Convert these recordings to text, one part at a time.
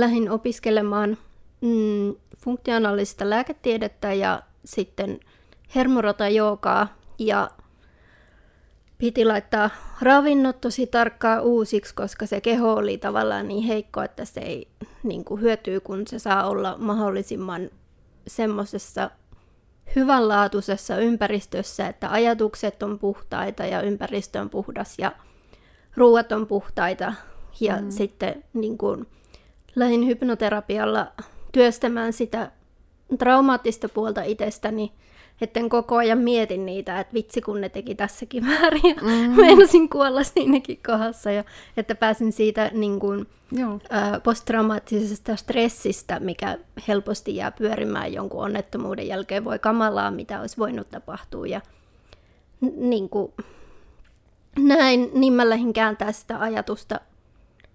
lähdin opiskelemaan mm, funktionaalista lääketiedettä ja sitten hermorota joogaa ja piti laittaa ravinnot tosi tarkkaan uusiksi, koska se keho oli tavallaan niin heikko, että se ei niin kuin hyötyy, kun se saa olla mahdollisimman semmoisessa hyvänlaatuisessa ympäristössä, että ajatukset on puhtaita ja ympäristö on puhdas ja ruuat on puhtaita. Ja mm. sitten niin kuin, lähdin hypnoterapialla työstämään sitä traumaattista puolta itsestäni, etten koko ajan mietin niitä, että vitsi kun ne teki tässäkin väärin, mm-hmm. meinasin kuolla siinäkin kohdassa, ja että pääsin siitä niin kuin, Joo. Ä, posttraumaattisesta stressistä, mikä helposti jää pyörimään jonkun onnettomuuden jälkeen, voi kamalaa, mitä olisi voinut tapahtua, ja niin kuin, näin, niin mä lähdin kääntää sitä ajatusta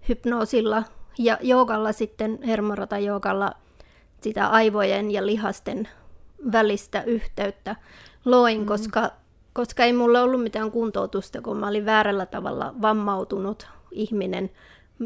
hypnoosilla ja joogalla sitten, hermorata joogalla, sitä aivojen ja lihasten välistä yhteyttä loin, mm. koska, koska ei mulla ollut mitään kuntoutusta, kun mä olin väärällä tavalla vammautunut ihminen.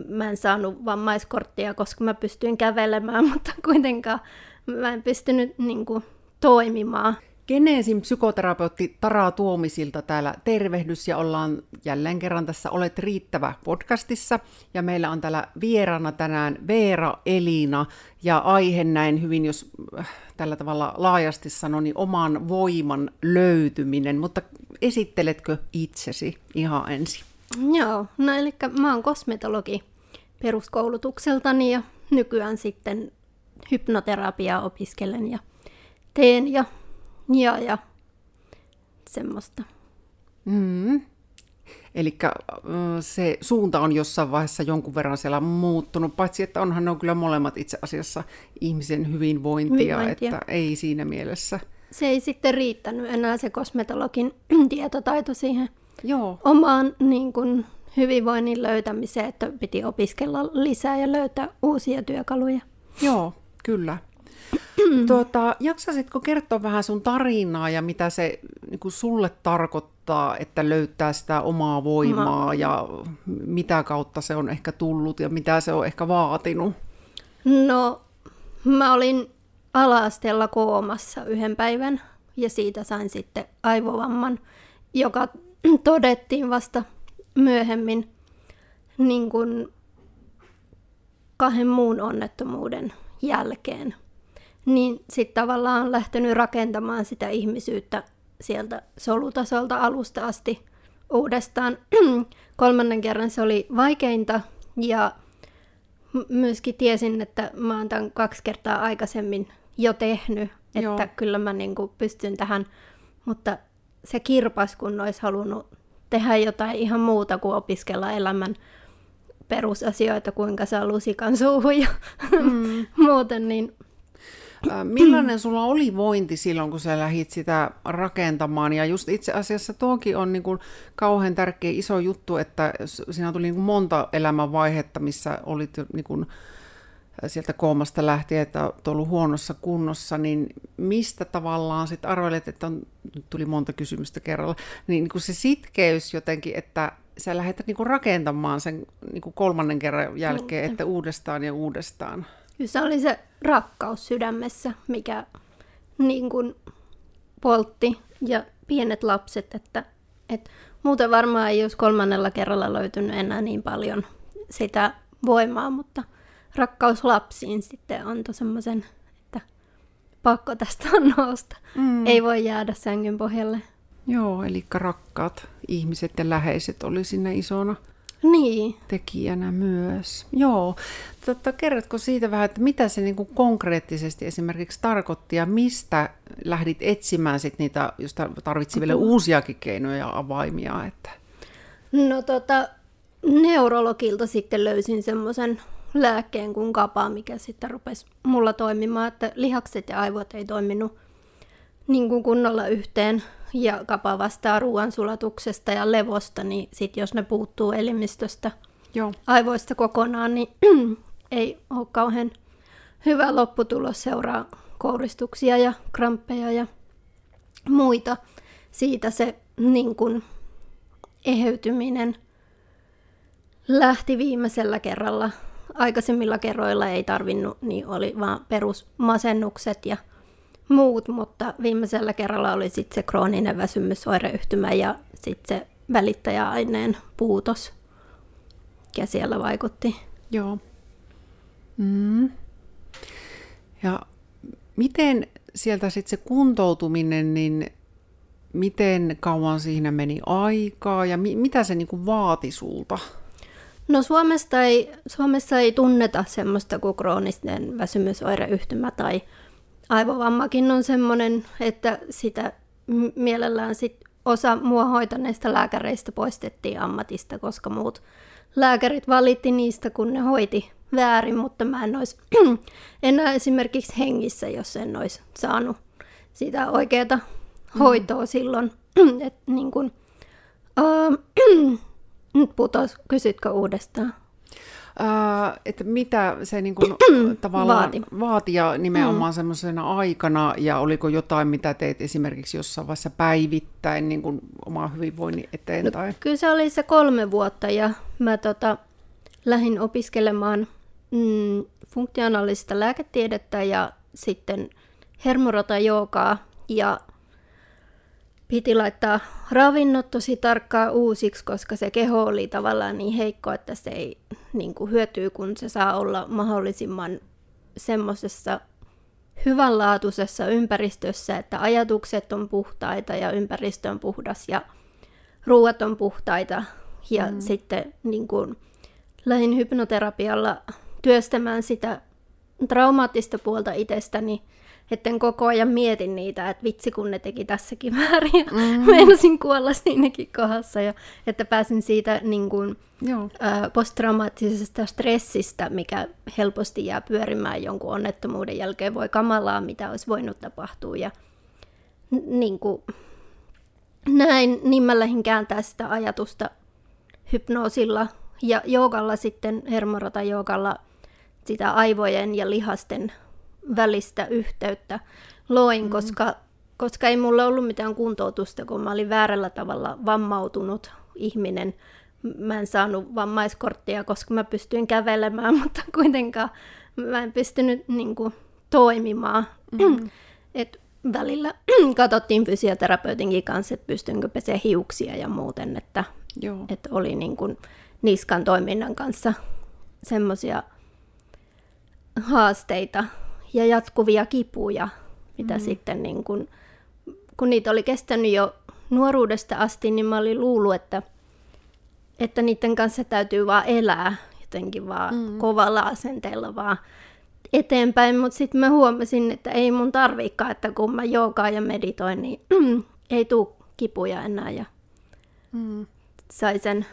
Mä en saanut vammaiskorttia, koska mä pystyin kävelemään, mutta kuitenkaan mä en pystynyt niin kuin, toimimaan. Geneesin psykoterapeutti Tara Tuomisilta täällä tervehdys ja ollaan jälleen kerran tässä Olet riittävä podcastissa. Ja meillä on täällä vieraana tänään Veera Elina ja aihe näin hyvin, jos äh, tällä tavalla laajasti sanon, niin oman voiman löytyminen. Mutta esitteletkö itsesi ihan ensin? Joo, no eli mä oon kosmetologi peruskoulutukseltani ja nykyään sitten hypnoterapiaa opiskelen ja teen ja ja, ja semmoista. Mm. Eli se suunta on jossain vaiheessa jonkun verran siellä muuttunut, paitsi että onhan ne on kyllä molemmat itse asiassa ihmisen hyvinvointia, hyvinvointia. että ei siinä mielessä. Se ei sitten riittänyt enää se kosmetologin tietotaito siihen Joo. omaan niin kuin, hyvinvoinnin löytämiseen, että piti opiskella lisää ja löytää uusia työkaluja. Joo, kyllä. tuota, jaksasitko kertoa vähän sun tarinaa ja mitä se niin kuin sulle tarkoittaa, että löytää sitä omaa voimaa Mä... ja mitä kautta se on ehkä tullut ja mitä se on ehkä vaatinut? No, mä olin ala-asteella koomassa yhden päivän ja siitä sain sitten aivovamman, joka todettiin vasta myöhemmin niin kuin kahden muun onnettomuuden jälkeen niin sitten tavallaan on lähtenyt rakentamaan sitä ihmisyyttä sieltä solutasolta alusta asti uudestaan. Kolmannen kerran se oli vaikeinta ja myöskin tiesin, että mä oon tämän kaksi kertaa aikaisemmin jo tehnyt, että Joo. kyllä mä niin kuin pystyn tähän, mutta se kirpas, kun olisi halunnut tehdä jotain ihan muuta kuin opiskella elämän perusasioita, kuinka saa lusikan suuhun ja mm. muuten, niin Millainen sulla oli vointi silloin, kun sä lähdit sitä rakentamaan? Ja just itse asiassa tuokin on niin kuin kauhean tärkeä iso juttu, että siinä tuli niin kuin monta elämänvaihetta, missä olit niin kuin sieltä koomasta lähtien, että olet ollut huonossa kunnossa, niin mistä tavallaan sitten arvelet, että on, nyt tuli monta kysymystä kerralla, niin, niin kuin se sitkeys jotenkin, että sä lähdet niin kuin rakentamaan sen niin kuin kolmannen kerran jälkeen, että uudestaan ja uudestaan. Se oli se rakkaus sydämessä, mikä niin kuin poltti ja pienet lapset, että, että muuten varmaan ei olisi kolmannella kerralla löytynyt enää niin paljon sitä voimaa, mutta rakkaus lapsiin sitten antoi semmoisen, että pakko tästä on nousta. Mm. Ei voi jäädä sängyn pohjalle. Joo, eli rakkaat ihmiset ja läheiset oli sinne isona niin. tekijänä myös. Joo. Totta, kerrotko siitä vähän, että mitä se niin kuin konkreettisesti esimerkiksi tarkoitti ja mistä lähdit etsimään sit niitä, jos tarvitsi vielä uusiakin keinoja ja avaimia? Että... No tota, neurologilta sitten löysin semmoisen lääkkeen kuin kapa, mikä sitten rupesi mulla toimimaan, että lihakset ja aivot ei toiminut niin kuin kunnolla yhteen ja kapa vastaa ruoansulatuksesta ja levosta, niin sit jos ne puuttuu elimistöstä Joo. aivoista kokonaan, niin ei ole kauhean hyvä lopputulos seuraa kouristuksia ja kramppeja ja muita. Siitä se niin kun, eheytyminen lähti viimeisellä kerralla aikaisemmilla kerroilla ei tarvinnut, niin oli vaan perusmasennukset ja muut, mutta viimeisellä kerralla oli sitten se krooninen väsymysoireyhtymä ja sitten se välittäjäaineen puutos, mikä siellä vaikutti. Joo. Mm. Ja miten sieltä sitten se kuntoutuminen, niin miten kauan siinä meni aikaa ja mi- mitä se niinku vaati sulta? No Suomesta ei, Suomessa ei tunneta semmoista kuin kroonisten väsymysoireyhtymä tai aivovammakin on semmoinen, että sitä mielellään sit osa mua hoitaneista lääkäreistä poistettiin ammatista, koska muut lääkärit valitti niistä, kun ne hoiti väärin, mutta mä en olisi enää esimerkiksi hengissä, jos en olisi saanut sitä oikeaa hoitoa mm. silloin. Et niin kun, uh, nyt putos, kysytkö uudestaan? Uh, että mitä se niin kuin, tavallaan vaati. ja nimenomaan mm. semmoisena aikana, ja oliko jotain, mitä teit esimerkiksi jossain vaiheessa päivittäin niin kuin oma hyvinvoinnin eteen? No, tai? Kyllä se oli se kolme vuotta, ja mä tota, lähdin opiskelemaan mm, funktionaalista lääketiedettä ja sitten hermorota joogaa, ja piti laittaa ravinnot tosi tarkkaan uusiksi, koska se keho oli tavallaan niin heikko, että se ei niin kuin hyötyy, kun se saa olla mahdollisimman semmoisessa hyvänlaatuisessa ympäristössä, että ajatukset on puhtaita ja ympäristö on puhdas ja ruuat on puhtaita. Ja mm. sitten niin kuin, lähdin hypnoterapialla työstämään sitä traumaattista puolta itsestäni, etten koko ajan mietin niitä, että vitsi kun ne teki tässäkin väärin ja mm. meinasin kuolla siinäkin kohdassa ja että pääsin siitä niin kuin, Joo. Ä, posttraumaattisesta stressistä, mikä helposti jää pyörimään jonkun onnettomuuden jälkeen, voi kamalaa, mitä olisi voinut tapahtua ja niin kuin, näin, niin mä lähdin kääntää sitä ajatusta hypnoosilla ja joogalla sitten, hermorata joogalla sitä aivojen ja lihasten välistä yhteyttä loin, mm. koska, koska ei mulla ollut mitään kuntoutusta, kun mä olin väärällä tavalla vammautunut ihminen. Mä en saanut vammaiskorttia, koska mä pystyin kävelemään, mutta kuitenkaan mä en pystynyt niin kuin, toimimaan. Mm. Et välillä katsottiin fysioterapeutinkin kanssa, että pystynkö pesee hiuksia ja muuten, että, Joo. että oli niin kuin, niskan toiminnan kanssa semmoisia haasteita, ja jatkuvia kipuja, mitä mm. sitten niin kun, kun niitä oli kestänyt jo nuoruudesta asti, niin mä olin luullut, että, että niiden kanssa täytyy vaan elää jotenkin vaan mm. kovalla asenteella vaan eteenpäin, mutta sitten mä huomasin, että ei mun tarviikaan, että kun mä joogaan ja meditoin, niin ei tuu kipuja enää ja mm. sai sen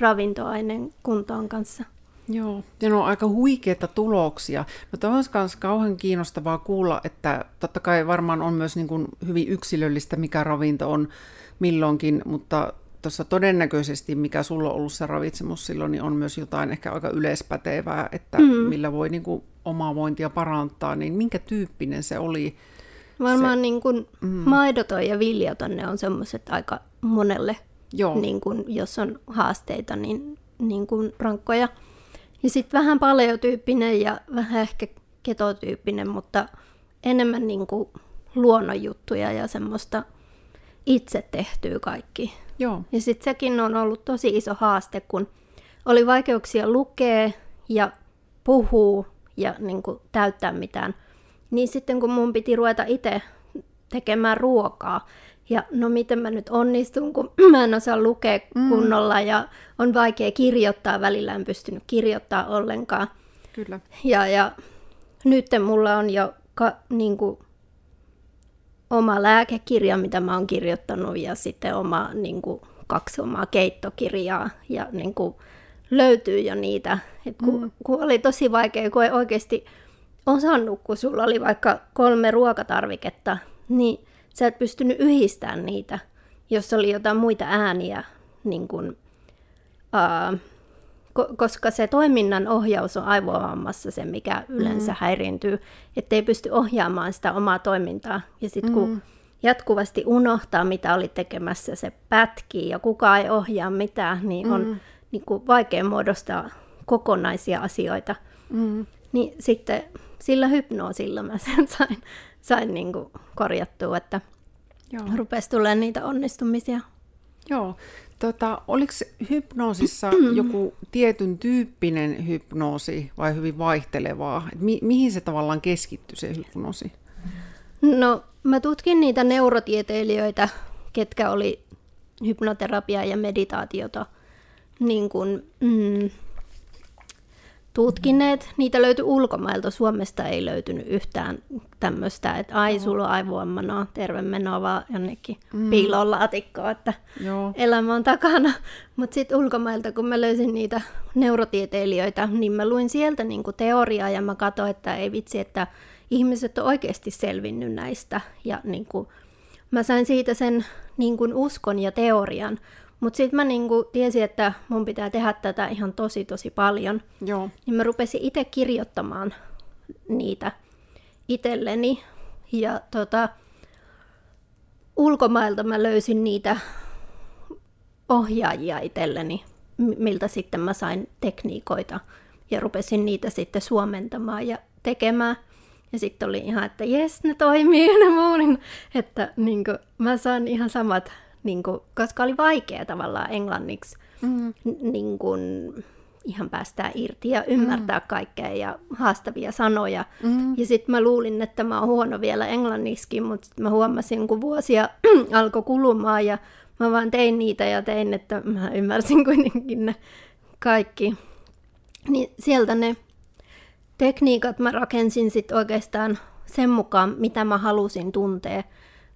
ravintoaineen kuntoon kanssa. Joo, ja ne on aika huikeita tuloksia. No tämä on myös kauhean kiinnostavaa kuulla, että totta kai varmaan on myös niin kuin hyvin yksilöllistä, mikä ravinto on milloinkin, mutta tuossa todennäköisesti, mikä sulla on ollut se ravitsemus silloin, niin on myös jotain ehkä aika yleispätevää, että mm. millä voi niin kuin omaa vointia parantaa, niin minkä tyyppinen se oli? Varmaan se, niin kuin mm. maidoton ja viljaton, ne on semmoiset aika monelle, Joo. Niin kuin, jos on haasteita, niin, niin kuin rankkoja. Ja sitten vähän paleotyyppinen ja vähän ehkä ketotyyppinen, mutta enemmän niin kuin luonnonjuttuja ja semmoista itse tehtyä kaikki. Joo. Ja sitten sekin on ollut tosi iso haaste, kun oli vaikeuksia lukea ja puhua ja niin kuin täyttää mitään. Niin sitten kun mun piti ruveta itse tekemään ruokaa, ja no miten mä nyt onnistun, kun mä en osaa lukea mm. kunnolla ja on vaikea kirjoittaa, välillä en pystynyt kirjoittaa ollenkaan. Kyllä. Ja, ja nyt mulla on jo ka, niin kuin, oma lääkekirja, mitä mä oon kirjoittanut, ja sitten oma, niin kuin, kaksi omaa keittokirjaa, ja niin kuin, löytyy jo niitä. Et kun, mm. kun oli tosi vaikea, kun ei oikeasti osannut, kun sulla oli vaikka kolme ruokatarviketta, niin sä et pystynyt yhdistämään niitä, jos oli jotain muita ääniä, niin kun, uh, ko- koska se toiminnan ohjaus on aivovammassa se, mikä yleensä mm. häiriintyy, ettei pysty ohjaamaan sitä omaa toimintaa. Ja sitten kun mm. jatkuvasti unohtaa, mitä oli tekemässä, se pätkii ja kukaan ei ohjaa mitään, niin on mm. niin kuin vaikea muodostaa kokonaisia asioita. Mm. Niin sitten sillä hypnoosilla mä sen sain, sain niin kuin korjattua, että Joo. rupesi tulemaan niitä onnistumisia. Joo. Tota, oliko hypnoosissa joku tietyn tyyppinen hypnoosi vai hyvin vaihtelevaa? Et mi- mihin se tavallaan keskittyi se hypnoosi? No, mä tutkin niitä neurotieteilijöitä, ketkä oli hypnoterapiaa ja meditaatiota niin kun, mm, tutkineet. Niitä löytyi ulkomailta, Suomesta ei löytynyt yhtään tämmöistä, että ai, sulla on aivoammanoa, terve menoa vaan jonnekin mm. piiloon laatikkoon, että Joo. elämä on takana. Mutta sitten ulkomailta, kun mä löysin niitä neurotieteilijöitä, niin mä luin sieltä niinku teoriaa ja mä katsoin, että ei vitsi, että ihmiset on oikeasti selvinnyt näistä. Ja niinku, mä sain siitä sen niinku uskon ja teorian. Mutta sitten mä niinku tiesin, että mun pitää tehdä tätä ihan tosi tosi paljon. Joo. Niin mä rupesin itse kirjoittamaan niitä itselleni. Ja tota, ulkomailta mä löysin niitä ohjaajia itselleni, miltä sitten mä sain tekniikoita. Ja rupesin niitä sitten suomentamaan ja tekemään. Ja sitten oli ihan, että jes, ne toimii ne muurin. Että niin kuin, mä saan ihan samat, niin kuin, koska oli vaikea tavallaan englanniksi Mm. n- niin kuin, ihan päästää irti ja ymmärtää mm. kaikkea ja haastavia sanoja. Mm. Ja sitten mä luulin, että mä oon huono vielä englanniksi, mutta sit mä huomasin, kun vuosia alkoi kulumaan ja mä vaan tein niitä ja tein, että mä ymmärsin kuitenkin ne kaikki. Niin sieltä ne tekniikat mä rakensin sitten oikeastaan sen mukaan, mitä mä halusin tuntea,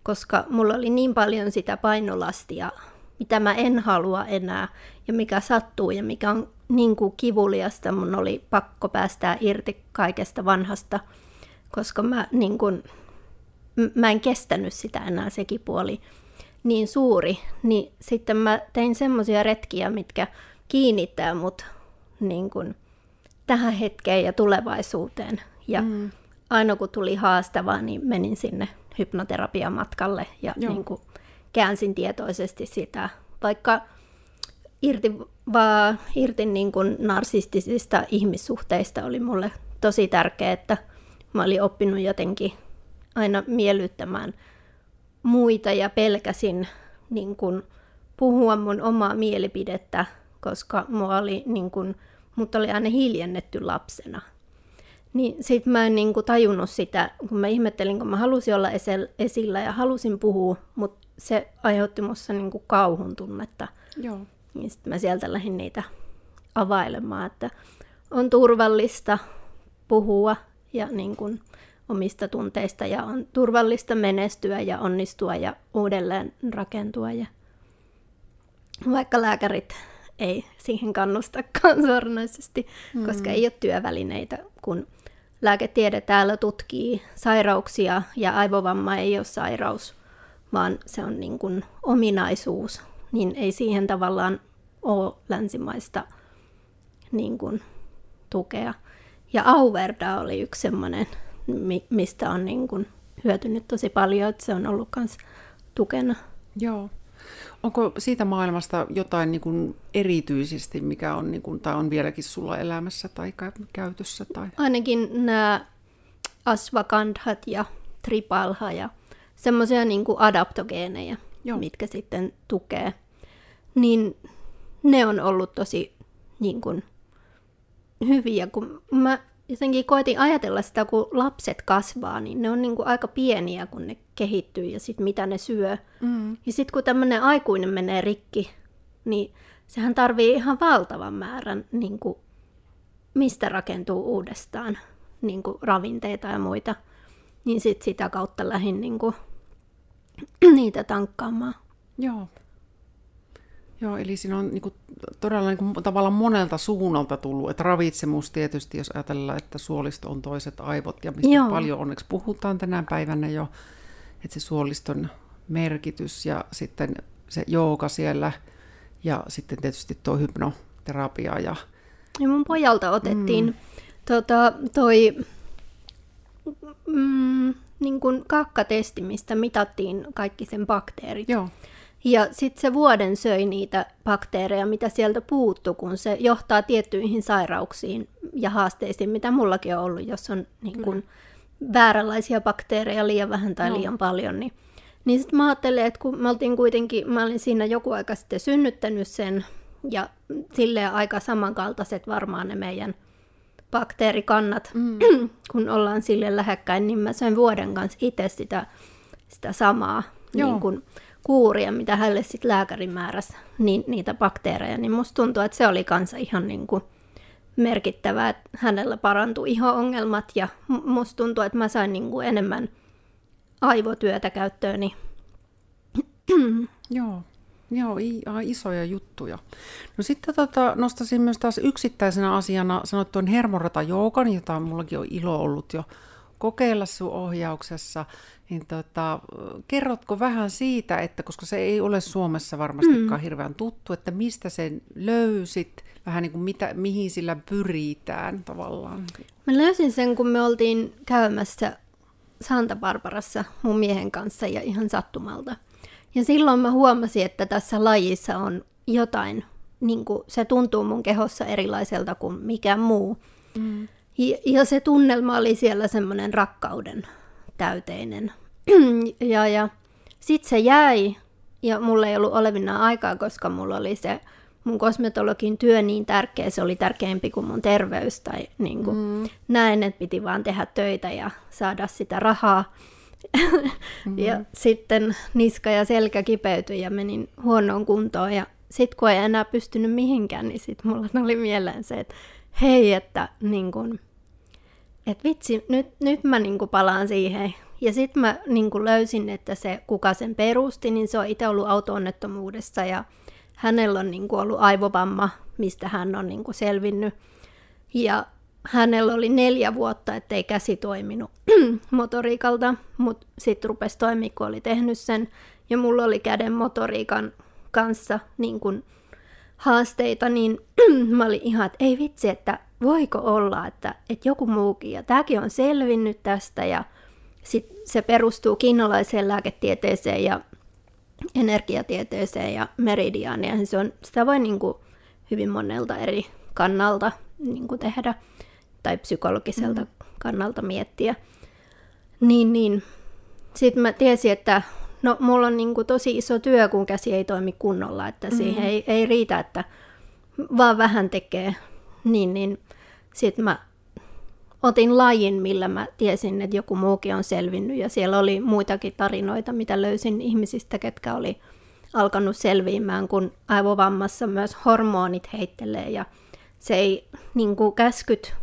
koska mulla oli niin paljon sitä painolastia, mitä mä en halua enää ja mikä sattuu ja mikä on niin kuin kivuliasta. Mun oli pakko päästää irti kaikesta vanhasta, koska mä, niin kuin, mä en kestänyt sitä enää, se kipuoli niin suuri. Niin sitten mä tein semmoisia retkiä, mitkä kiinnittää mut niin kuin, tähän hetkeen ja tulevaisuuteen. Ja mm. aina kun tuli haastavaa, niin menin sinne hypnoterapian matkalle ja Joo. niin kuin käänsin tietoisesti sitä, vaikka irti, vaan irti niin kuin narsistisista ihmissuhteista oli mulle tosi tärkeää, että mä olin oppinut jotenkin aina miellyttämään muita ja pelkäsin niin kuin, puhua mun omaa mielipidettä, koska mua oli, niin kuin, mut oli aina hiljennetty lapsena. Niin sit mä en niin kuin, tajunnut sitä, kun mä ihmettelin, kun mä halusin olla esillä ja halusin puhua, mutta se aiheutti mussa niin kuin, kauhun tunnetta. Joo. Niin sitten mä sieltä lähdin niitä availemaan, että on turvallista puhua ja niin kuin omista tunteista ja on turvallista menestyä ja onnistua ja uudelleen rakentua. Ja vaikka lääkärit ei siihen kannustakaan suoranaisesti, mm. koska ei ole työvälineitä, kun lääketiede täällä tutkii sairauksia ja aivovamma ei ole sairaus, vaan se on niin kuin ominaisuus, niin ei siihen tavallaan ole länsimaista niin kuin, tukea. Ja Auverda oli yksi semmoinen, mi- mistä on niin kuin, hyötynyt tosi paljon, että se on ollut myös tukena. Joo. Onko siitä maailmasta jotain niin kuin erityisesti, mikä on, niin kuin, tai on vieläkin sulla elämässä tai kä- käytössä? Tai... Ainakin nämä asvakandhat ja tripalha ja semmoisia niin kuin adaptogeenejä, Joo. mitkä sitten tukee, niin ne on ollut tosi niin kuin, hyviä, kun mä jotenkin koitin ajatella sitä, kun lapset kasvaa, niin ne on niin kuin aika pieniä, kun ne kehittyy ja sitten mitä ne syö. Mm. Ja sitten kun tämmöinen aikuinen menee rikki, niin sehän tarvii ihan valtavan määrän, niin kuin, mistä rakentuu uudestaan niin kuin ravinteita ja muita. Niin sitten sitä kautta lähdin niin kuin, niitä tankkaamaan. Joo. Joo, eli siinä on niin kuin, todella niin kuin, tavallaan monelta suunnalta tullut, että ravitsemus tietysti, jos ajatellaan, että suolisto on toiset aivot, ja mistä Joo. paljon onneksi puhutaan tänä päivänä jo, että se suoliston merkitys ja sitten se jooga siellä, ja sitten tietysti tuo hypnoterapia. Ja, Ja mun pojalta otettiin mm. tota, toi mm, niin kuin kakkatesti, mistä mitattiin kaikki sen bakteerit. joo, Ja sitten se vuoden söi niitä bakteereja, mitä sieltä puuttu, kun se johtaa tiettyihin sairauksiin ja haasteisiin, mitä mullakin on ollut, jos on niin kun, vääränlaisia bakteereja liian vähän tai no. liian paljon. Niin, niin sitten mä ajattelin, että kun mä oltiin kuitenkin, mä olin siinä joku aika sitten synnyttänyt sen, ja silleen aika samankaltaiset varmaan ne meidän bakteerikannat, mm. kun ollaan sille lähekkäin, niin mä söin vuoden kanssa itse sitä, sitä samaa niin kun, kuuria, mitä hänelle sitten lääkäri määräsi, niin, niitä bakteereja, niin musta tuntuu, että se oli kanssa ihan niin kuin merkittävää, että hänellä parantui iho-ongelmat ja musta tuntuu, että mä sain niin kuin enemmän aivotyötä käyttööni. Joo. Joo, isoja juttuja. No sitten tota, nostaisin myös taas yksittäisenä asiana sanottuun hermorata joogan, jota mullakin on ilo ollut jo kokeilla sun ohjauksessa. Niin tota, kerrotko vähän siitä, että koska se ei ole Suomessa varmastikaan mm. hirveän tuttu, että mistä sen löysit, vähän niin kuin mitä, mihin sillä pyritään tavallaan? Mä löysin sen, kun me oltiin käymässä Santa Barbarassa mun miehen kanssa ja ihan sattumalta. Ja silloin mä huomasin, että tässä lajissa on jotain, niin kuin se tuntuu mun kehossa erilaiselta kuin mikä muu. Mm. Ja, ja se tunnelma oli siellä semmoinen rakkauden täyteinen. ja ja sitten se jäi, ja mulla ei ollut olevinaan aikaa, koska mulla oli se mun kosmetologin työ niin tärkeä, se oli tärkeämpi kuin mun terveys, tai niin kuin mm. näin, että piti vaan tehdä töitä ja saada sitä rahaa. mm-hmm. ja sitten niska ja selkä kipeytyi ja menin huonoon kuntoon, ja sitten kun ei enää pystynyt mihinkään, niin sitten mulla tuli mieleen se, että hei, että niin kun, et vitsi, nyt, nyt mä niin palaan siihen. Ja sitten mä niin löysin, että se, kuka sen perusti, niin se on itse ollut auto-onnettomuudessa ja hänellä on niin ollut aivovamma, mistä hän on niin selvinnyt. Ja hänellä oli neljä vuotta, ettei käsi toiminut motoriikalta, mutta sitten rupesi toimia, kun oli tehnyt sen. Ja mulla oli käden motoriikan kanssa niin kun haasteita, niin mä olin ihan, että ei vitsi, että voiko olla, että, että joku muukin, ja tämäkin on selvinnyt tästä, ja sit se perustuu kiinalaiseen lääketieteeseen ja energiatieteeseen ja meridiaaniin, se on, sitä voi niin kuin hyvin monelta eri kannalta niin kuin tehdä, tai psykologiselta mm. kannalta miettiä. Niin, niin. Sitten mä tiesin, että no, mulla on niin kuin tosi iso työ, kun käsi ei toimi kunnolla, että mm-hmm. siihen ei, ei riitä, että vaan vähän tekee. Niin, niin sitten mä otin lajin, millä mä tiesin, että joku muukin on selvinnyt. Ja siellä oli muitakin tarinoita, mitä löysin ihmisistä, ketkä oli alkanut selviämään, kun aivovammassa myös hormonit heittelee. Ja se ei niin kuin käskyt,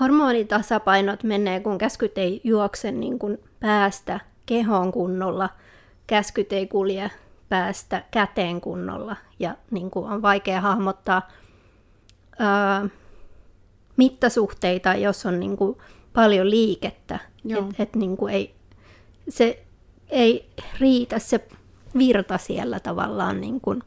hormonitasapainot menee, kun käskyt ei juokse niin kuin päästä kehoon kunnolla. Käskyt ei kulje päästä käteen kunnolla ja niin kuin on vaikea hahmottaa ää, mittasuhteita, jos on niin kuin paljon liikettä. Että et niin kuin ei, se ei riitä se virta siellä tavallaan, niin kuin,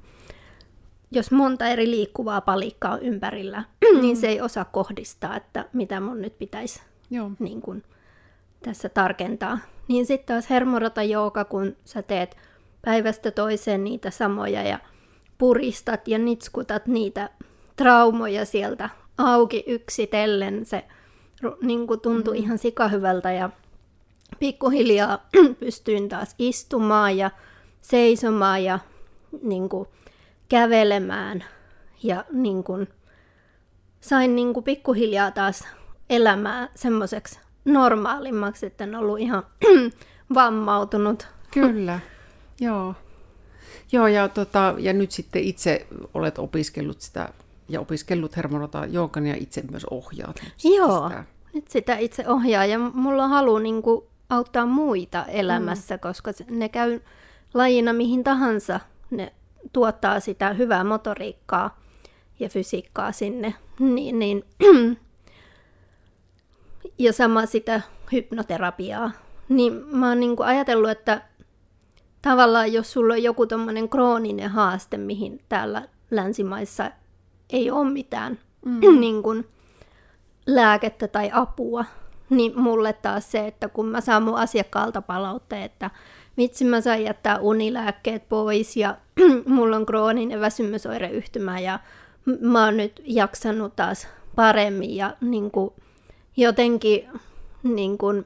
jos monta eri liikkuvaa palikkaa on ympärillä, mm. niin se ei osaa kohdistaa, että mitä mun nyt pitäisi Joo. Niin kuin, tässä tarkentaa. Niin sitten taas hermorata jooga, kun sä teet päivästä toiseen niitä samoja ja puristat ja nitskutat niitä traumoja sieltä auki yksitellen. Se niin kuin tuntui mm. ihan sikahyvältä ja pikkuhiljaa pystyin taas istumaan ja seisomaan ja niin kuin, kävelemään. Ja niin kuin, sain niin kuin, pikkuhiljaa taas elämää semmoiseksi normaalimmaksi, että en ollut ihan vammautunut. Kyllä, joo. Joo, ja, tota, ja nyt sitten itse olet opiskellut sitä ja opiskellut hermonota joogan ja itse myös ohjaat. Joo, sitä. nyt sitä itse ohjaa ja mulla on halu niin kuin, auttaa muita elämässä, mm. koska ne käy lajina mihin tahansa. Ne tuottaa sitä hyvää motoriikkaa ja fysiikkaa sinne. Niin, niin. ja sama sitä hypnoterapiaa. Niin mä oon niin kuin ajatellut, että tavallaan jos sulla on joku tommonen krooninen haaste, mihin täällä länsimaissa ei ole mitään mm. niin kuin, lääkettä tai apua, niin mulle taas se, että kun mä saan mun asiakkaalta palautteen, että vitsi mä sain jättää unilääkkeet pois ja mulla on krooninen väsymysoireyhtymä ja mä oon nyt jaksanut taas paremmin ja niin kuin, jotenkin niin kuin,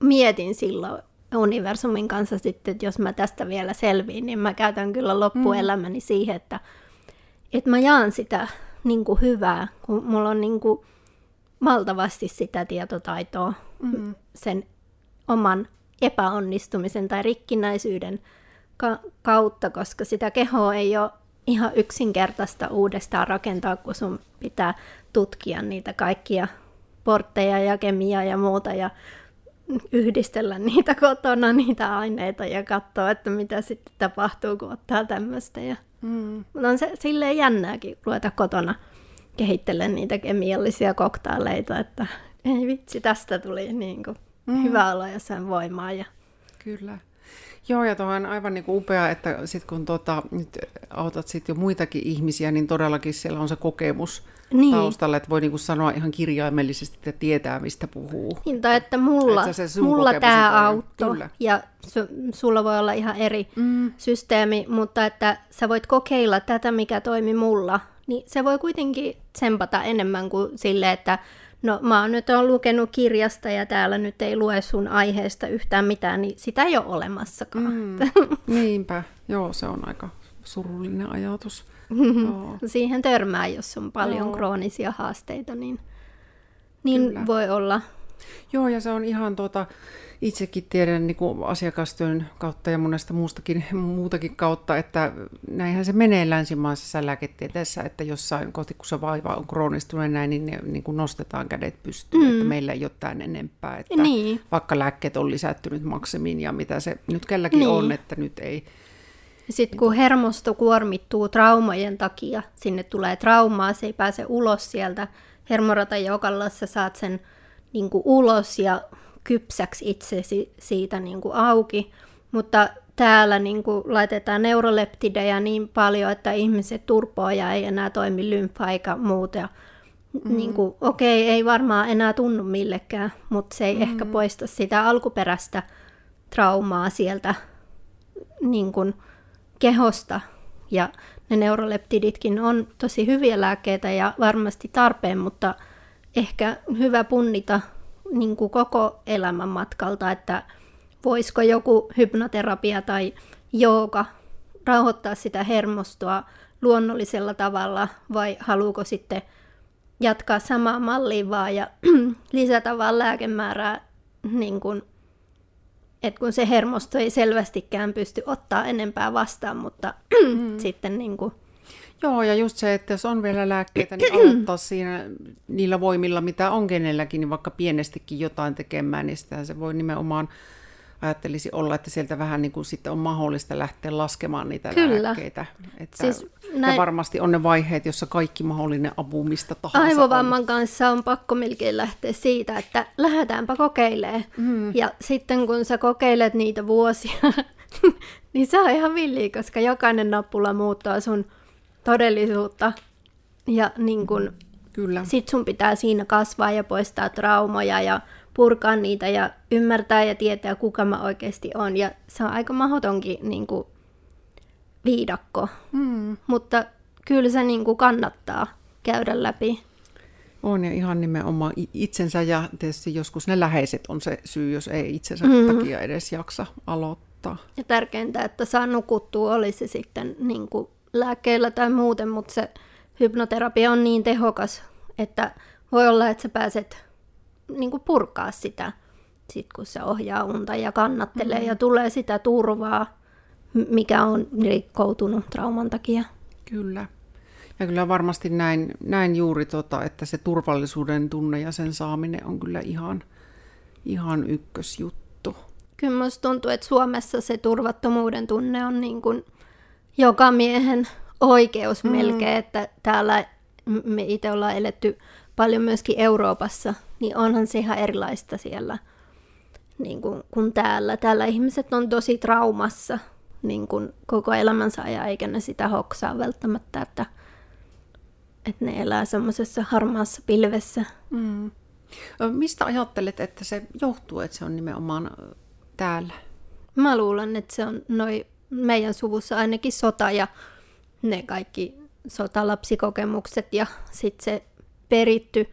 mietin silloin universumin kanssa sitten, että jos mä tästä vielä selviin, niin mä käytän kyllä loppuelämäni mm. siihen, että, että mä jaan sitä niin kuin hyvää, kun mulla on niin kuin valtavasti sitä tietotaitoa mm. sen oman epäonnistumisen tai rikkinäisyyden ka- kautta, koska sitä kehoa ei ole ihan yksinkertaista uudestaan rakentaa, kun sun pitää tutkia niitä kaikkia portteja ja kemiaa ja muuta ja yhdistellä niitä kotona, niitä aineita ja katsoa, että mitä sitten tapahtuu, kun ottaa tämmöistä. Ja... Mm. Mutta on se silleen jännääkin ruveta kotona kehittelen niitä kemiallisia koktaaleita, että ei vitsi, tästä tuli niin kuin mm. hyvä olo ja sen voimaa. Ja... Kyllä. Joo, ja tuo on aivan niin upea, että sit kun tota, nyt autat sit jo muitakin ihmisiä, niin todellakin siellä on se kokemus niin. taustalla, että voi niin sanoa ihan kirjaimellisesti, että tietää, mistä puhuu. Niin, tai että mulla, että mulla tämä auttoi, ja su, sulla voi olla ihan eri mm. systeemi, mutta että sä voit kokeilla tätä, mikä toimi mulla, niin se voi kuitenkin tsempata enemmän kuin sille, että no mä oon nyt on lukenut kirjasta ja täällä nyt ei lue sun aiheesta yhtään mitään, niin sitä ei ole olemassakaan. Mm, niinpä, joo se on aika surullinen ajatus. Joo. Siihen törmää, jos on paljon joo. kroonisia haasteita, niin, niin voi olla. Joo, ja se on ihan tuota, itsekin tiedän niin kuin asiakastyön kautta ja monesta muustakin, muutakin kautta, että näinhän se menee länsimaisessa lääketieteessä, että jossain kohti, kun se vaiva on kroonistunut näin, niin, ne, niin kuin nostetaan kädet pystyyn, mm. että meillä ei ole tämän enempää. Että niin. Vaikka lääkkeet on lisättynyt maksimiin ja mitä se nyt kelläkin niin. on, että nyt ei... Sitten kun hermosto kuormittuu traumojen takia, sinne tulee traumaa, se ei pääse ulos sieltä hermoratajoukalla, sä saat sen niin kuin ulos ja kypsäksi itsesi siitä niin kuin auki, mutta täällä niin kuin laitetaan neuroleptidejä niin paljon, että ihmiset turpoja ei enää toimi lymfa eikä muuta. Mm. Niin kuin, okei, ei varmaan enää tunnu millekään, mutta se ei mm. ehkä poista sitä alkuperäistä traumaa sieltä niin kuin, kehosta. Ja ne neuroleptiditkin on tosi hyviä lääkkeitä ja varmasti tarpeen, mutta ehkä hyvä punnita niin kuin koko elämän matkalta, että voisiko joku hypnoterapia tai jooga rauhoittaa sitä hermostoa luonnollisella tavalla vai haluuko sitten jatkaa samaa mallia vaan ja lisätä vaan lääkemäärää, niin kun, että kun se hermosto ei selvästikään pysty ottaa enempää vastaan, mutta mm. sitten niin kun, Joo, ja just se, että jos on vielä lääkkeitä, niin aloittaa siinä niillä voimilla, mitä on kenelläkin, niin vaikka pienestikin jotain tekemään, niin sitä se voi nimenomaan ajattelisi olla, että sieltä vähän niin kuin sitten on mahdollista lähteä laskemaan niitä Kyllä. lääkkeitä. Että, siis näin... Ja varmasti on ne vaiheet, jossa kaikki mahdollinen apu mistä tahansa Aivovamman on. kanssa on pakko melkein lähteä siitä, että lähdetäänpä kokeilemaan. Mm. Ja sitten kun sä kokeilet niitä vuosia, niin se on ihan villiä, koska jokainen nappula muuttaa sun todellisuutta. Ja niin kun, Kyllä. sit sun pitää siinä kasvaa ja poistaa traumoja ja purkaa niitä ja ymmärtää ja tietää, kuka mä oikeasti on. Ja se on aika mahdotonkin niin kuin, viidakko. Mm. Mutta kyllä se niin kuin, kannattaa käydä läpi. On ja ihan nimenomaan itsensä ja tietysti joskus ne läheiset on se syy, jos ei itsensä mm-hmm. takia edes jaksa aloittaa. Ja tärkeintä, että saa nukuttua, olisi sitten niin kuin lääkkeillä tai muuten, mutta se hypnoterapia on niin tehokas, että voi olla, että sä pääset niin kuin purkaa sitä, sit kun se ohjaa unta ja kannattelee mm-hmm. ja tulee sitä turvaa, mikä on rikkoutunut trauman takia. Kyllä. Ja kyllä varmasti näin, näin juuri, tota, että se turvallisuuden tunne ja sen saaminen on kyllä ihan, ihan ykkösjuttu. Kyllä musta tuntuu, että Suomessa se turvattomuuden tunne on niin kuin joka miehen oikeus mm. melkein, että täällä me itse ollaan eletty paljon myöskin Euroopassa, niin onhan se ihan erilaista siellä niin kuin, kuin täällä. Täällä ihmiset on tosi traumassa niin kuin koko elämänsä ajan, eikä ne sitä hoksaa välttämättä, että, että ne elää semmoisessa harmaassa pilvessä. Mm. Mistä ajattelet, että se johtuu, että se on nimenomaan täällä? Mä luulen, että se on noin meidän suvussa ainakin sota ja ne kaikki sotalapsikokemukset ja sitten se peritty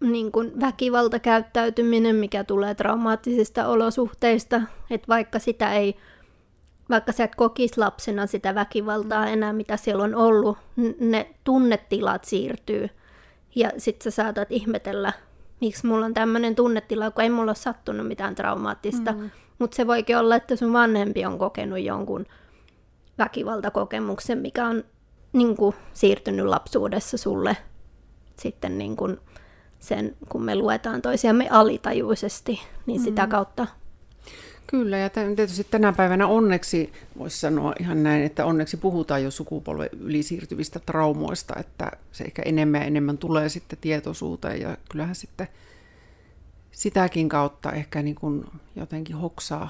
niin kuin väkivaltakäyttäytyminen, mikä tulee traumaattisista olosuhteista, että vaikka sitä ei, vaikka sä et kokis lapsena sitä väkivaltaa enää, mitä siellä on ollut, ne tunnetilat siirtyy. Ja sit sä saatat ihmetellä, miksi mulla on tämmöinen tunnetila, kun ei mulla ole sattunut mitään traumaattista. Mm. Mutta se voikin olla, että sun vanhempi on kokenut jonkun väkivaltakokemuksen, mikä on niin kuin, siirtynyt lapsuudessa sulle sitten niin kuin, sen, kun me luetaan toisiamme alitajuisesti, niin sitä mm. kautta. Kyllä, ja tietysti tänä päivänä onneksi, voisi sanoa ihan näin, että onneksi puhutaan jo sukupolven ylisiirtyvistä traumoista, että se ehkä enemmän ja enemmän tulee sitten tietoisuuteen, ja kyllähän sitten sitäkin kautta ehkä niin kuin jotenkin hoksaa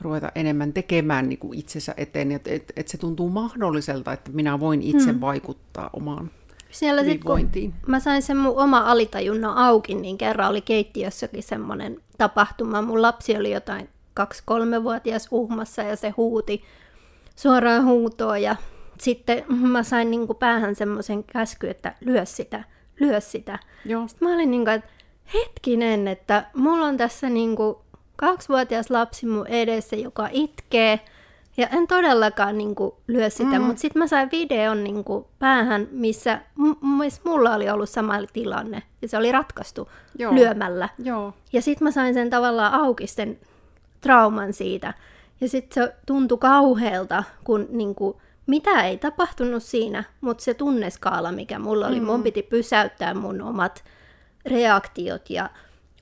ruveta enemmän tekemään niin kuin itsensä eteen, että et, et se tuntuu mahdolliselta, että minä voin itse hmm. vaikuttaa omaan siellä sit, kun mä sain sen mun oma alitajunnan auki, niin kerran oli keittiössäkin semmoinen tapahtuma. Mun lapsi oli jotain kaksi-kolmevuotias uhmassa ja se huuti suoraan huutoa ja sitten mä sain niin kuin päähän semmoisen käsky, että lyö sitä, lyö sitä. Joo. Sitten mä olin niin kuin, että hetkinen, että mulla on tässä niin kuin kaksivuotias lapsi mun edessä, joka itkee – ja en todellakaan niin kuin, lyö sitä, mm. mutta sitten mä sain videon niin kuin, päähän, missä m- mulla oli ollut sama tilanne. Ja se oli ratkaistu Joo. lyömällä. Joo. Ja sitten mä sain sen tavallaan auki sen trauman siitä. Ja sitten se tuntui kauhealta, kun niin kuin, mitä ei tapahtunut siinä, mutta se tunneskaala, mikä mulla oli, mm. mun piti pysäyttää mun omat reaktiot ja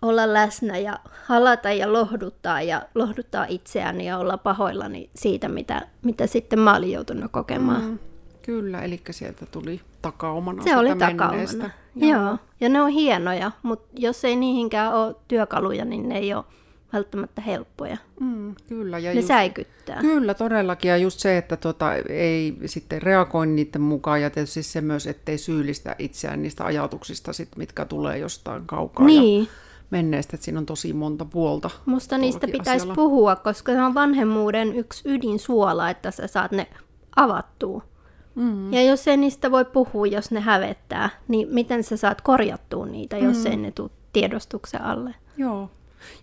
olla läsnä ja halata ja lohduttaa ja lohduttaa itseäni ja olla pahoillani siitä, mitä, mitä sitten mä olin joutunut kokemaan. Mm, kyllä, eli sieltä tuli takaumana Se oli takaumana, Joo. Joo. Ja ne on hienoja, mutta jos ei niihinkään ole työkaluja, niin ne ei ole välttämättä helppoja. Mm, kyllä. Ja ne just, säikyttää. Kyllä, todellakin. Ja just se, että tota, ei sitten reagoi niiden mukaan ja tietysti se myös, ettei syyllistä itseään niistä ajatuksista, sit, mitkä tulee jostain kaukaa. Niin. Ja menneestä, että siinä on tosi monta puolta. Musta niistä pitäisi asialla. puhua, koska se on vanhemmuuden yksi ydinsuola, että sä saat ne avattua. Mm. Ja jos ei niistä voi puhua, jos ne hävettää, niin miten sä saat korjattua niitä, jos mm. ei ne tule tiedostuksen alle? Joo.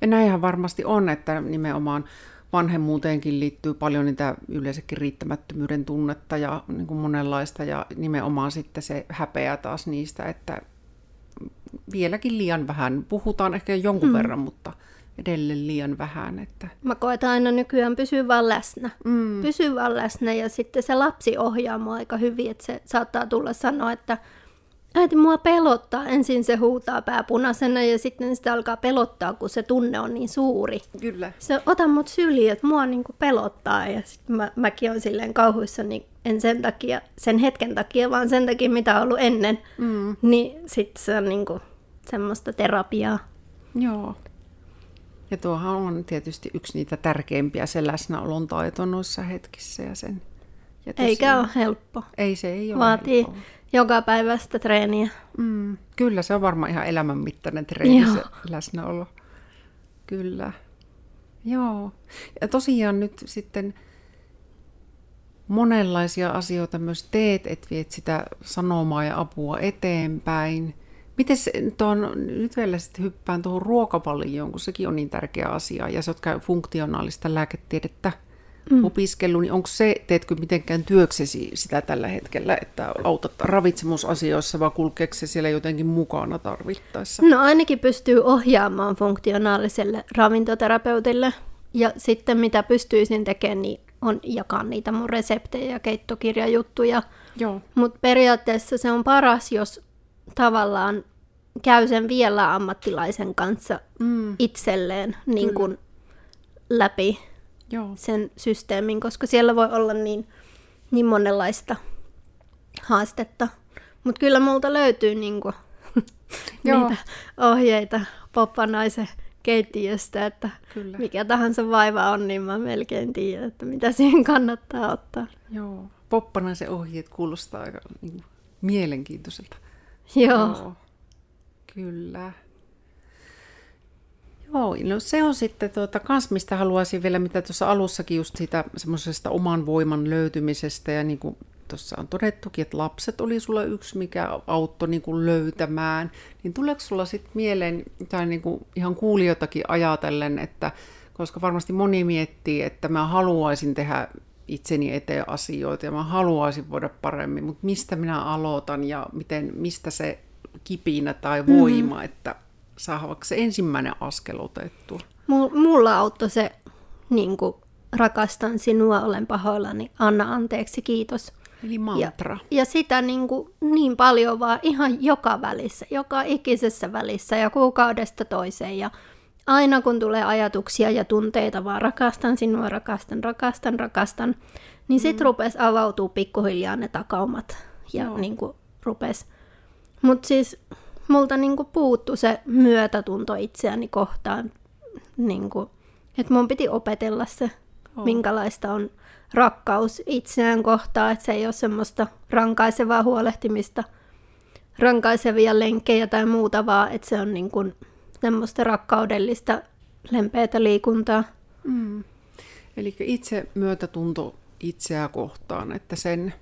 Ja näinhän varmasti on, että nimenomaan vanhemmuuteenkin liittyy paljon niitä yleensäkin riittämättömyyden tunnetta ja niin kuin monenlaista, ja nimenomaan sitten se häpeä taas niistä, että vieläkin liian vähän. Puhutaan ehkä jonkun mm. verran, mutta edelleen liian vähän. Että... Mä koetan aina nykyään pysyä vaan läsnä. Mm. Pysyä vaan läsnä ja sitten se lapsi ohjaa mua aika hyvin, että se saattaa tulla sanoa, että äiti mua pelottaa. Ensin se huutaa pääpunaisena ja sitten sitä alkaa pelottaa, kun se tunne on niin suuri. Kyllä. Se ota mut syliin, että mua niinku pelottaa ja sitten mä, mäkin olen silleen kauhuissa, niin en sen takia, sen hetken takia, vaan sen takia, mitä on ollut ennen. Mm. Niin sitten se on niinku semmoista terapiaa. Joo. Ja tuohan on tietysti yksi niitä tärkeimpiä, se läsnäolon taito noissa hetkissä ja sen. Ja Eikä ole helppo. Ei se ei ole Vaatii helppo. Joka päivästä treeniä. Mm, kyllä, se on varmaan ihan elämänmittainen treeni Joo. se läsnäolo. Kyllä. Joo. Ja tosiaan nyt sitten monenlaisia asioita myös teet, että viet sitä sanomaa ja apua eteenpäin. Miten tuon, nyt vielä sitten hyppään tuohon ruokavalioon, kun sekin on niin tärkeä asia, ja sä oot funktionaalista lääketiedettä mm. opiskellut, niin onko se, teetkö mitenkään työksesi sitä tällä hetkellä, että autat ravitsemusasioissa, vai kulkeeko se siellä jotenkin mukana tarvittaessa? No ainakin pystyy ohjaamaan funktionaaliselle ravintoterapeutille, ja sitten mitä pystyisin tekemään, niin on jakaa niitä mun reseptejä ja keittokirjajuttuja. Mutta periaatteessa se on paras, jos tavallaan käy sen vielä ammattilaisen kanssa mm. itselleen niin kuin läpi Joo. sen systeemin, koska siellä voi olla niin, niin monenlaista haastetta. Mutta kyllä multa löytyy niin kuin niitä ohjeita poppanaisen keittiöstä, että kyllä. mikä tahansa vaiva on, niin mä melkein tiedän, että mitä siihen kannattaa ottaa. Joo, poppanaisen ohjeet kuulostaa aika niin mielenkiintoiselta. Joo. Joo. Kyllä. Joo, no se on sitten tuota, kans, mistä haluaisin vielä, mitä tuossa alussakin just siitä semmoisesta oman voiman löytymisestä ja niin kuin tuossa on todettukin, että lapset oli sulla yksi, mikä auttoi niin kuin löytämään, niin tuleeko sulla sitten mieleen, tai niin kuin ihan kuulijoitakin ajatellen, että koska varmasti moni miettii, että mä haluaisin tehdä itseni eteen asioita ja mä haluaisin voida paremmin, mutta mistä minä aloitan ja miten, mistä se kipinä tai voima, mm-hmm. että saavaksi se ensimmäinen askel otettua? Mulla auttoi se, niin kuin, rakastan sinua, olen pahoillani, anna anteeksi, kiitos. Eli mantra. Ja, ja sitä niin, kuin, niin paljon vaan ihan joka välissä, joka ikisessä välissä ja kuukaudesta toiseen. Ja aina kun tulee ajatuksia ja tunteita, vaan rakastan sinua, rakastan, rakastan, rakastan, niin sitten mm. rupesi avautuu pikkuhiljaa ne takaumat. Ja Joo. niin kuin rupesi. Mutta siis multa niin kuin puuttu se myötätunto itseäni kohtaan. Niin kuin, että mun piti opetella se, oh. minkälaista on rakkaus itseään kohtaan, että se ei ole semmoista rankaisevaa huolehtimista, rankaisevia lenkkejä tai muuta, vaan että se on niin kuin semmoista rakkaudellista, lempeätä liikuntaa. Mm. Eli itse myötätunto itseä kohtaan, että sen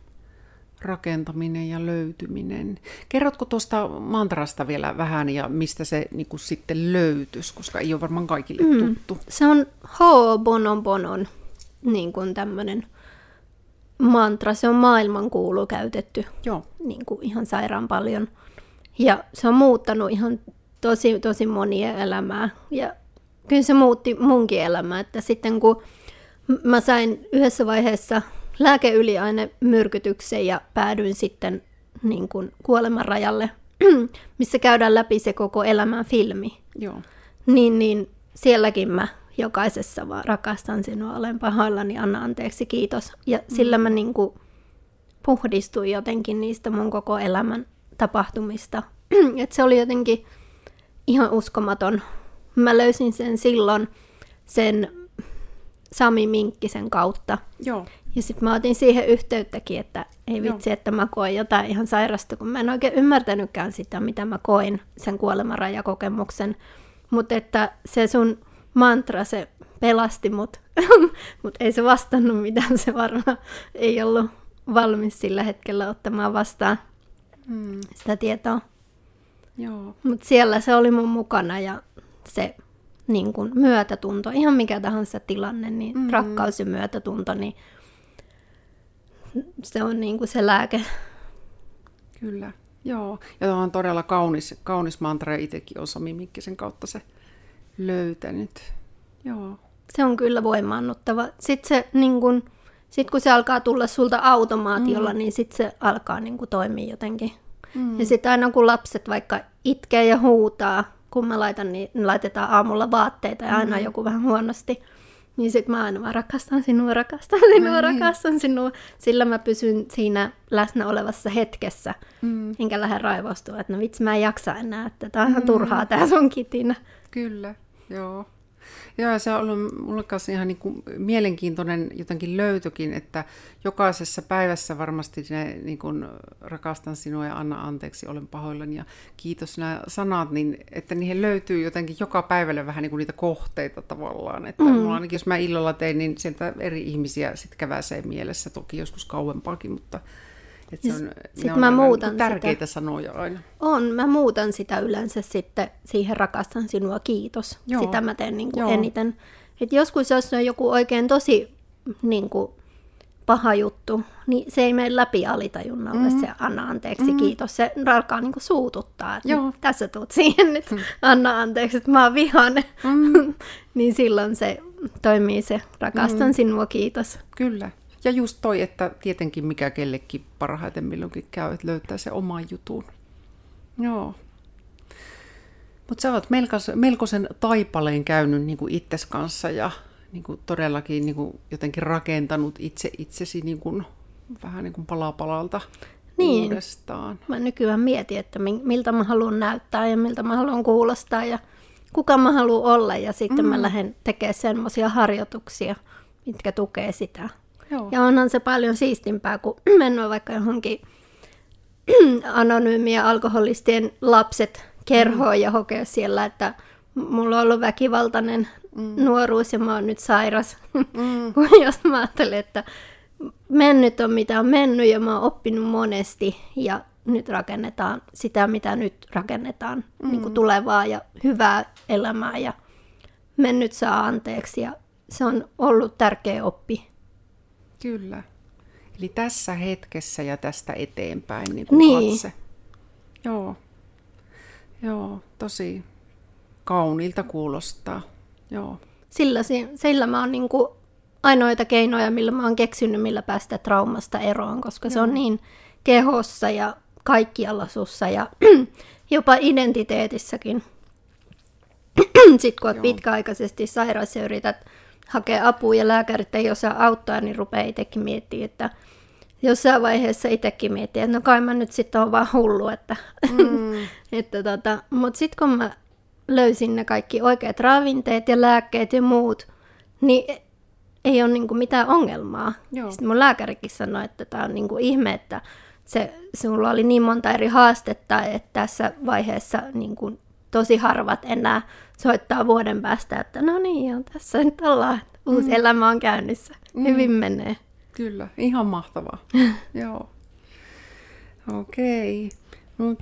rakentaminen ja löytyminen. Kerrotko tuosta mantrasta vielä vähän ja mistä se niin kuin sitten löytyisi, koska ei ole varmaan kaikille mm. tuttu. Se on Ho'oponoponon niin kuin tämmöinen mantra. Se on maailmankuulu käytetty Joo. Niin kuin ihan sairaan paljon. Ja se on muuttanut ihan tosi, tosi monia elämää. Ja kyllä se muutti munkin elämää, että sitten kun mä sain yhdessä vaiheessa lääkeyliainemyrkytyksen ja päädyin sitten niin kuin kuoleman rajalle, missä käydään läpi se koko elämän filmi. Joo. Niin, niin sielläkin mä jokaisessa vaan rakastan sinua, olen pahoillani, anna anteeksi, kiitos. Ja mm. sillä mä niin kuin puhdistuin jotenkin niistä mun koko elämän tapahtumista. Et se oli jotenkin ihan uskomaton. Mä löysin sen silloin sen Sami Minkkisen kautta. Joo. Ja sitten mä otin siihen yhteyttäkin, että ei vitsi, Joo. että mä koen jotain ihan sairasta, kun mä en oikein ymmärtänytkään sitä, mitä mä koin sen kuolemanrajakokemuksen. Mutta että se sun mantra, se pelasti mut, mutta ei se vastannut mitään, se varmaan ei ollut valmis sillä hetkellä ottamaan vastaan mm. sitä tietoa. Mutta siellä se oli mun mukana ja se niin kun, myötätunto, ihan mikä tahansa tilanne, niin mm-hmm. rakkaus ja myötätunto, niin se on niin kuin se lääke. Kyllä, joo. Ja tämä on todella kaunis, kaunis mantra ja itsekin on Sami Mikkisen kautta se löytänyt. Joo. Se on kyllä voimaannuttava. Sitten se, niin kun, sit kun se alkaa tulla sulta automaatiolla, mm. niin sitten se alkaa niin kuin, toimia jotenkin. Mm. Ja sitten aina kun lapset vaikka itkee ja huutaa, kun mä laitan, niin laitetaan aamulla vaatteita ja aina mm. joku vähän huonosti. Niin sit mä aina vaan rakastan sinua, rakastan sinua, no, rakastan sinua. Sillä mä pysyn siinä läsnä olevassa hetkessä. Mm. Enkä lähde raivostua, että no vitsi mä en jaksa enää, että tää on mm. turhaa tää sun kitinä. Kyllä, joo. Joo, se on ollut mulle kanssa ihan niin kuin mielenkiintoinen jotenkin löytökin, että jokaisessa päivässä varmasti ne niin kuin, rakastan sinua ja anna anteeksi, olen pahoillani ja kiitos nämä sanat, niin että niihin löytyy jotenkin joka päivälle vähän niin kuin niitä kohteita tavallaan. Että mm. mulla ainakin, jos mä illalla tein, niin sieltä eri ihmisiä sitten käväsee mielessä, toki joskus kauempaakin, mutta et se on, sit mä on muutan niin tärkeitä sitä. sanoja aina. On, mä muutan sitä yleensä sitten siihen rakastan sinua, kiitos. Joo. Sitä mä teen niin kuin eniten. Et joskus jos on joku oikein tosi niin kuin, paha juttu, niin se ei mene läpi alitajunnalle mm. se anna anteeksi, mm. kiitos. Se alkaa niin kuin suututtaa. Joo. Tässä tuut siihen nyt, mm. anna anteeksi, että mä oon vihainen. Mm. niin silloin se toimii se rakastan mm. sinua, kiitos. Kyllä. Ja just toi, että tietenkin mikä kellekin parhaiten milloinkin käy, että löytää se oman jutun. Joo. Mutta sä oot melkoisen taipaleen käynyt niin kuin itses kanssa ja niin kuin todellakin niin kuin jotenkin rakentanut itse itsesi niin kuin, vähän niin kuin palapalalta niin. uudestaan. Mä nykyään mietin, että miltä mä haluan näyttää ja miltä mä haluan kuulostaa ja kuka mä haluan olla. Ja sitten mm. mä lähden tekemään semmoisia harjoituksia, mitkä tukee sitä. Joo. Ja onhan se paljon siistimpää, kun mennään vaikka johonkin anonyymiä alkoholistien lapset kerhoon mm. ja hokea siellä, että mulla on ollut väkivaltainen mm. nuoruus ja mä oon nyt sairas. Mm. Jos mä ajattelen, että mennyt on mitä on mennyt ja mä oon oppinut monesti ja nyt rakennetaan sitä, mitä nyt rakennetaan, mm. niin kuin tulevaa ja hyvää elämää ja mennyt saa anteeksi ja se on ollut tärkeä oppi. Kyllä. Eli tässä hetkessä ja tästä eteenpäin niin kuin niin. katse. Joo. Joo, tosi kauniilta kuulostaa. Joo. Sillä, sillä mä oon niin kuin ainoita keinoja, millä mä oon keksinyt, millä päästä traumasta eroon, koska Joo. se on niin kehossa ja kaikkialla sussa ja jopa identiteetissäkin. Sitten kun olet pitkäaikaisesti sairas ja yrität hakea apua ja lääkärit ei osaa auttaa, niin rupeaa itsekin miettimään, että jossain vaiheessa itsekin miettii, että no kai mä nyt sitten on vaan hullu. Että, mm. että tota, Mutta sitten kun mä löysin ne kaikki oikeat ravinteet ja lääkkeet ja muut, niin ei ole niinku mitään ongelmaa. Joo. Sitten mun lääkärikin sanoi, että tämä on niinku ihme, että se, sulla oli niin monta eri haastetta, että tässä vaiheessa niinku tosi harvat enää soittaa vuoden päästä, että no niin, on tässä nyt ollaan, uusi mm. elämä on käynnissä, mm. hyvin menee. Kyllä, ihan mahtavaa. Joo. Okei. Okay. No,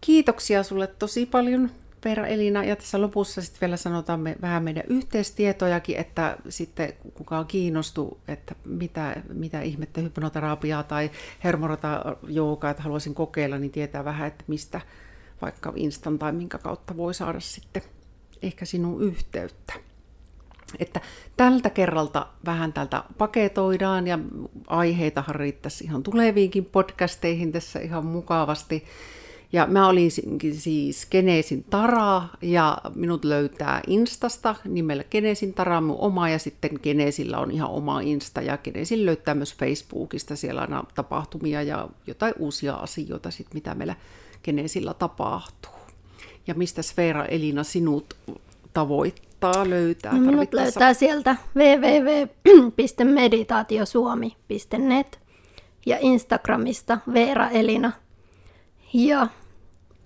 kiitoksia sulle tosi paljon Veera Elina, ja tässä lopussa sitten vielä sanotaan me, vähän meidän yhteistietojakin, että sitten kukaan kiinnostuu, että mitä, mitä ihmettä hypnoterapiaa tai hermorata joogaa, että haluaisin kokeilla, niin tietää vähän, että mistä vaikka Instan tai minkä kautta voi saada sitten ehkä sinun yhteyttä. Että tältä kerralta vähän tältä paketoidaan ja aiheitahan riittäisi ihan tuleviinkin podcasteihin tässä ihan mukavasti. Ja mä olin siis Geneesin Tara ja minut löytää Instasta nimellä Geneesin Tara, mun oma ja sitten Geneesillä on ihan oma Insta ja Geneesin löytää myös Facebookista siellä aina tapahtumia ja jotain uusia asioita sit, mitä meillä Geneesillä tapahtuu. Ja mistä Sfeera Elina sinut tavoittaa, löytää? No, minut löytää sieltä www.meditaatiosuomi.net ja Instagramista Veera Elina. Ja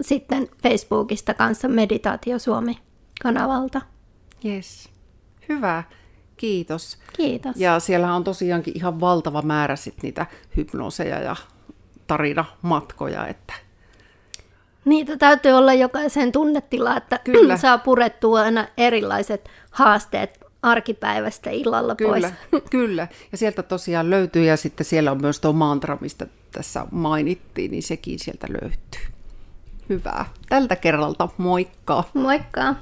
sitten Facebookista kanssa Meditaatio Suomi-kanavalta. Yes. Hyvä. Kiitos. Kiitos. Ja siellä on tosiaankin ihan valtava määrä sit niitä hypnooseja ja tarinamatkoja, että Niitä täytyy olla jokaisen tunnetila, että Kyllä. saa purettua aina erilaiset haasteet arkipäivästä illalla kyllä, pois. Kyllä, ja sieltä tosiaan löytyy, ja sitten siellä on myös tuo mantra, mistä tässä mainittiin, niin sekin sieltä löytyy. Hyvää. Tältä kerralta moikka! Moikka!